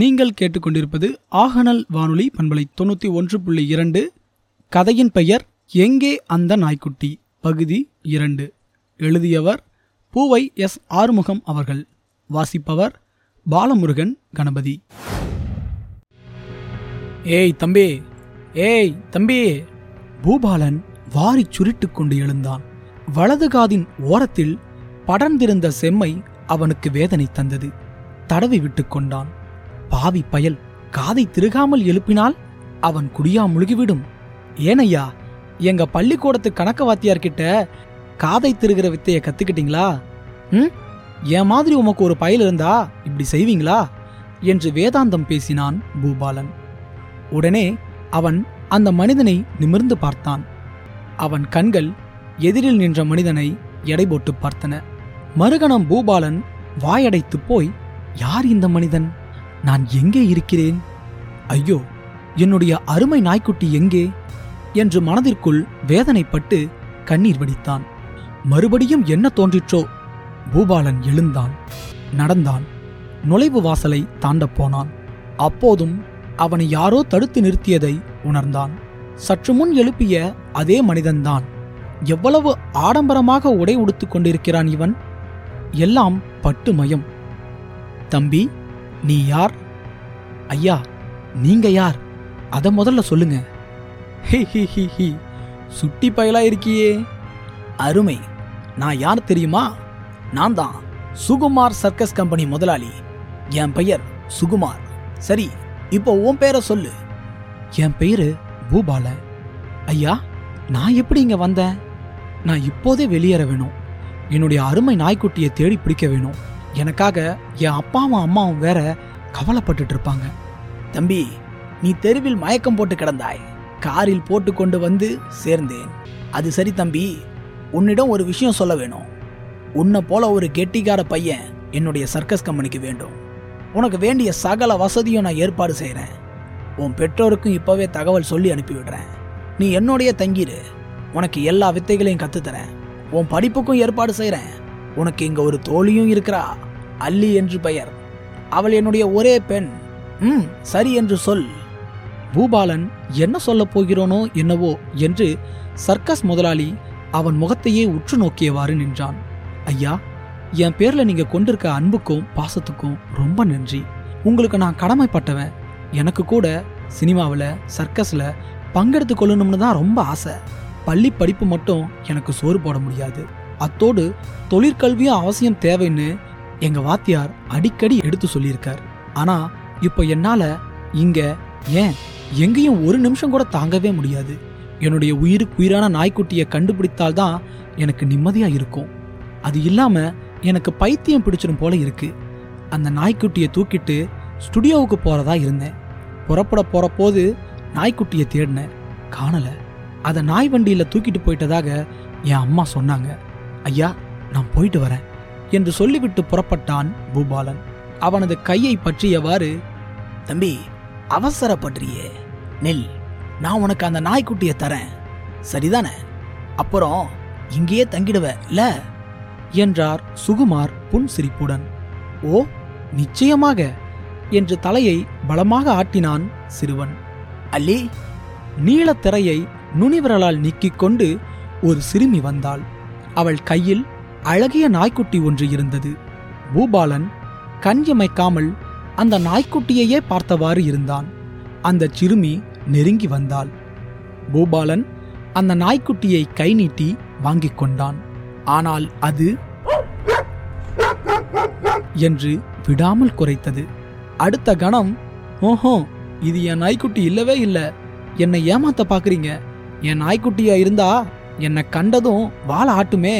நீங்கள் கேட்டுக்கொண்டிருப்பது ஆகனல் வானொலி பண்பலை தொண்ணூற்றி ஒன்று புள்ளி இரண்டு. கதையின் பெயர் எங்கே அந்த நாய்க்குட்டி? பகுதி இரண்டு. எழுதியவர் பூவை எஸ் ஆறுமுகம் அவர்கள். வாசிப்பவர் பாலமுருகன் கணபதி. ஏய் தம்பி ஏய் தம்பி. பூபாலன் வாரிச் சுருட்டு கொண்டு எழுந்தான். வலது காதின் ஓரத்தில் படர்ந்திருந்த செம்மை அவனுக்கு வேதனை தந்தது. தடவி விட்டு கொண்டான். பாவி பயல் காதை திருகாமல் எழுப்பினால் அவன் குடியா முழுகிவிடும். ஏனையா எங்க பள்ளிக்கூடத்து கணக்க வாத்தியார் கிட்ட காதை திருகிற வித்தைய கத்துக்கிட்டீங்களா? ம்? என் மாதிரி உமக்கு ஒரு பயல் இருந்தா இப்படி செய்வீங்களா? என்று வேதாந்தம் பேசினான் பூபாலன். உடனே அவன் அந்த மனிதனை நிமிர்ந்து பார்த்தான். அவன் கண்கள் எதிரில் நின்ற மனிதனை எடை போட்டு பார்த்தன. மறுகணம் பூபாலன் வாயடைத்துப் போய் யார் இந்த மனிதன்? நான் எங்கே இருக்கிறேன்? ஐயோ என்னுடைய அருமை நாய்க்குட்டி எங்கே? என்று மனதிற்குள் வேதனைப்பட்டு கண்ணீர் வடித்தான். மறுபடியும் என்ன தோன்றிற்றோ? பூபாலன் எழுந்தான் நடந்தான் நுழைவு வாசலை தாண்டப் போனான். அப்போதும் அவனை யாரோ தடுத்து நிறுத்தியதை உணர்ந்தான். சற்று முன் எழுப்பிய அதே மனிதன்தான். எவ்வளவு ஆடம்பரமாக உடை உடுத்து கொண்டிருக்கிறான் இவன்? எல்லாம் பட்டுமயம். தம்பி நீ யார்? ஐயா நீங்க யார்? அதை முதல்ல சொல்லுங்க. ஹி ஹி ஹி ஹி சுட்டி பயலா இருக்கியே. அருமை. நான் யார் தெரியுமா? நான் தான் சுகுமார் சர்க்கஸ் கம்பெனி முதலாளி. என் பெயர் சுகுமார். சரி இப்போ உன் பேரை சொல்லு. என் பெயர் பூபால. ஐயா நான் எப்படி இங்கே வந்தேன்? நான் இப்போதே வெளியேற வேணும். என்னுடைய அருமை நாய்க்குட்டியை தேடி பிடிக்க வேணும். எனக்காக என் அப்பாவும் அம்மாவும் வேற கவலைப்பட்டுட்டு இருப்பாங்க தம்பி நீ தெருவில் மயக்கம் போட்டு கிடந்தாய். காரில் போட்டு கொண்டு வந்து சேர்ந்தேன். அது சரி தம்பி உன்னிடம் ஒரு விஷயம் சொல்ல வேணும். உன்னை போல ஒரு கெட்டிக்கார பையன் என்னுடைய சர்க்கஸ் கம்பெனிக்கு வேண்டும். உனக்கு வேண்டிய சகல வசதியும் நான் ஏற்பாடு செய்கிறேன் உன் பெற்றோருக்கும் இப்போவே தகவல் சொல்லி அனுப்பிவிடுறேன். நீ என்னுடைய தங்கிடு உனக்கு எல்லா வித்தைகளையும் கற்றுத்தரேன் உன் படிப்புக்கும் ஏற்பாடு செய்கிறேன் உனக்கு இங்கே ஒரு தோழியும் இருக்கிறா. அல்லி என்று பெயர். அவள் என்னுடைய ஒரே பெண். ம் சரி என்று சொல். பூபாலன் என்ன சொல்லப் போகிறோனோ என்னவோ என்று சர்க்கஸ் முதலாளி அவன் முகத்தையே உற்று நோக்கியவாறு நின்றான். ஐயா என் பேர்ல நீங்க கொண்டிருக்க அன்புக்கும் பாசத்துக்கும் ரொம்ப நன்றி. உங்களுக்கு நான் கடமைப்பட்டவன். எனக்கு கூட சினிமாவில் சர்க்கஸில் பங்கெடுத்து கொள்ளணும்னு தான் ரொம்ப ஆசை. பள்ளி படிப்பு மட்டும் எனக்கு சோறு போட முடியாது. அத்தோடு தொழிற்கல்வியும் அவசியம் தேவைன்னு எங்க வாத்தியார் அடிக்கடி எடுத்து சொல்லியிருக்கார். ஆனா இப்போ என்னால இங்க ஏன் எங்கேயும் ஒரு நிமிஷம் கூட தாங்கவே முடியாது. என்னுடைய உயிருக்கு உயிரான நாய்க்குட்டியை கண்டுபிடித்தால் தான் எனக்கு நிம்மதியா இருக்கும். அது இல்லாம எனக்கு பைத்தியம் பிடிச்சிடும் போல இருக்கு. அந்த நாய்க்குட்டியை தூக்கிட்டு ஸ்டுடியோவுக்கு போறதா இருந்தேன். புறப்பட போற போது நாய்க்குட்டியை தேடினேன். காணல. அதை நாய் வண்டியில தூக்கிட்டு போயிட்டதாக என் அம்மா சொன்னாங்க. ஐயா நான் போயிட்டு வரேன். என்று சொல்லிவிட்டு புறப்பட்டான் பூபாலன். அவனது கையை பற்றியவாறு தம்பி அவசரப்படுறியே. நெல் நான் உனக்கு அந்த நாய்க்குட்டியை தரேன். சரிதானே? அப்புறம் இங்கேயே தங்கிடுவ இல்ல? என்றார் சுகுமார் புன் சிரிப்புடன். ஓ நிச்சயமாக என்று தலையை பலமாக ஆட்டினான் சிறுவன். அல்லி? நீலத்திரையை நுனிவிரலால் நீக்கிக் கொண்டு ஒரு சிறுமி வந்தாள். அவள் கையில் அழகிய நாய்க்குட்டி ஒன்று இருந்தது. பூபாலன் கண் இமைக்காமல் அந்த நாய்க்குட்டியையே பார்த்தவாறு இருந்தான். அந்த சிறுமி நெருங்கி வந்தாள். பூபாலன் அந்த நாய்க்குட்டியை கை நீட்டி வாங்கிக் கொண்டான். ஆனால் அது என்று விடாமல் குறைத்தது. அடுத்த கணம் ஓஹோ இது என் நாய்க்குட்டி இல்லவே இல்லை. என்னை ஏமாத்த பாக்குறீங்க என் நாய்க்குட்டியா இருந்தா என்னை கண்டதும் வாழ ஆட்டுமே.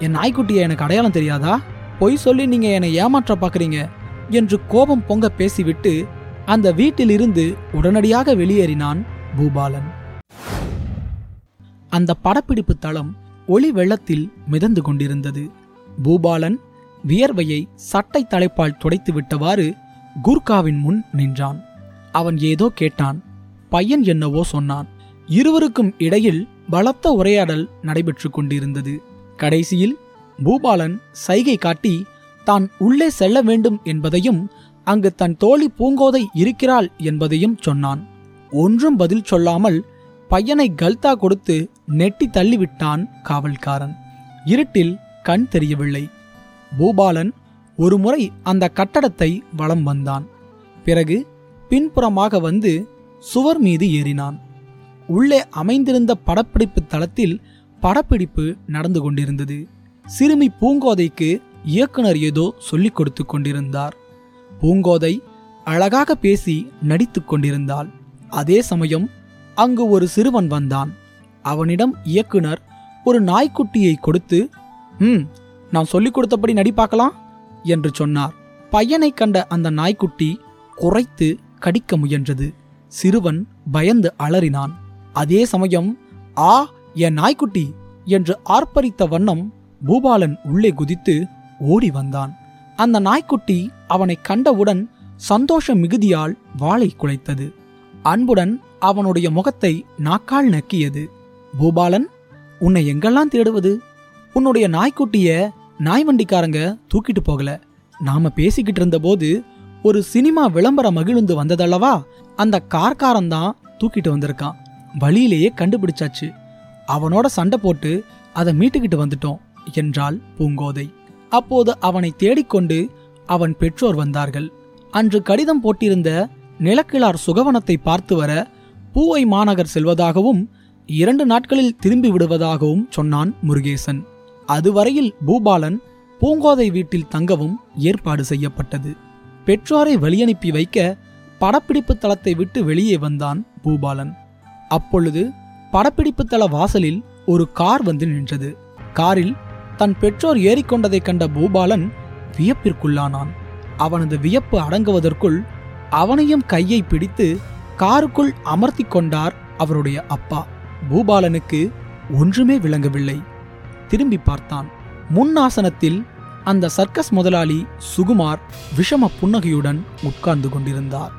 என் நாய்க்குட்டியை எனக்கு அடையாளம் தெரியாதா? பொய் சொல்லி நீங்க என்னை ஏமாற்ற பாக்குறீங்க என்று கோபம் பொங்க பேசிவிட்டு அந்த வீட்டிலிருந்து உடனடியாக வெளியேறினான் பூபாலன். அந்த படப்பிடிப்பு தளம் ஒளி வெள்ளத்தில் மிதந்து கொண்டிருந்தது. பூபாலன் வியர்வையை சட்டை தலைப்பால் துடைத்து விட்டவாறு குர்காவின் முன் நின்றான். அவன் ஏதோ கேட்டான். பையன் என்னவோ சொன்னான். இருவருக்கும் இடையில் பலத்த உரையாடல் நடைபெற்று கொண்டிருந்தது. கடைசியில் பூபாலன் சைகை காட்டி தான் உள்ளே செல்ல வேண்டும் என்பதையும் அங்கு தன் தோழி பூங்கோதை இருக்கிறாள் என்பதையும் சொன்னான். ஒன்றும் பதில் சொல்லாமல் பையனை கல்தா கொடுத்து நெட்டி தள்ளிவிட்டான் காவல்காரன். இருட்டில் கண் தெரியவில்லை. பூபாலன் ஒருமுறை அந்த கட்டடத்தை வலம் வந்தான். பிறகு பின்புறமாக வந்து சுவர் மீது ஏறினான். உள்ளே அமைந்திருந்த படப்பிடிப்பு தளத்தில் படப்பிடிப்பு நடந்து கொண்டிருந்தது. சிறுமி பூங்கோதைக்கு இயக்குனர் ஏதோ சொல்லிக் கொடுத்து கொண்டிருந்தார். பூங்கோதை அழகாக பேசி நடித்துக் கொண்டிருந்தாள். அதே சமயம் அங்கு ஒரு சிறுவன் வந்தான். அவனிடம் இயக்குனர் ஒரு நாய்க்குட்டியை கொடுத்து ம் நான் சொல்லிக் கொடுத்தபடி நடிப்பாக்கலாம் என்று சொன்னார். பையனை கண்ட அந்த நாய்க்குட்டி குறைத்து கடிக்க முயன்றது. சிறுவன் பயந்து அலறினான். அதே சமயம் ஆ என் நாய்க்குட்டி என்று ஆர்ப்பரித்த வண்ணம் பூபாலன் உள்ளே குதித்து ஓடி வந்தான். அந்த நாய்க்குட்டி அவனை கண்டவுடன் சந்தோஷ மிகுதியால் வாளை குலைத்தது. அன்புடன் அவனுடைய முகத்தை நாக்கால் நக்கியது. பூபாலன் உன்னை எங்கெல்லாம் தேடுவது? உன்னுடைய நாய்க்குட்டிய நாய் வண்டிக்காரங்க தூக்கிட்டு போகல. நாம பேசிக்கிட்டு இருந்தபோது ஒரு சினிமா விளம்பர மகிழ்ந்து வந்ததல்லவா? அந்த கார்காரன் தான் தூக்கிட்டு வந்திருக்கான். வழியிலேயே கண்டுபிடிச்சாச்சு. அவனோட சண்டை போட்டு அதை மீட்டுக்கிட்டு வந்துட்டோம் என்றாள் பூங்கோதை. அப்போது அவனை தேடிக்கொண்டு அவன் பெற்றோர் வந்தார்கள். அன்று கடிதம் போட்டிருந்த நிலக்கிழார் சுகவனத்தை பார்த்து வர பூவை மாநகர் செல்வதாகவும் இரண்டு நாட்களில் திரும்பி விடுவதாகவும் சொன்னான் முருகேசன். அதுவரையில் பூபாலன் பூங்கோதை வீட்டில் தங்கவும் ஏற்பாடு செய்யப்பட்டது. பெற்றோரை வழியனுப்பி வைக்க படப்பிடிப்பு தளத்தை விட்டு வெளியே வந்தான் பூபாலன். அப்பொழுது படப்பிடிப்பு தள வாசலில் ஒரு கார் வந்து நின்றது. காரில் தன் பெற்றோர் ஏறிக்கொண்டதைக் கண்ட பூபாலன் வியப்பிற்குள்ளானான். அவனது வியப்பு அடங்குவதற்குள் அவனையும் கையை பிடித்து காருக்குள் அமர்த்தி கொண்டார் அவருடைய அப்பா. பூபாலனுக்கு ஒன்றுமே விளங்கவில்லை. திரும்பி பார்த்தான். முன் ஆசனத்தில் அந்த சர்க்கஸ் முதலாளி சுகுமார் விஷம புன்னகையுடன் உட்கார்ந்து கொண்டிருந்தார்.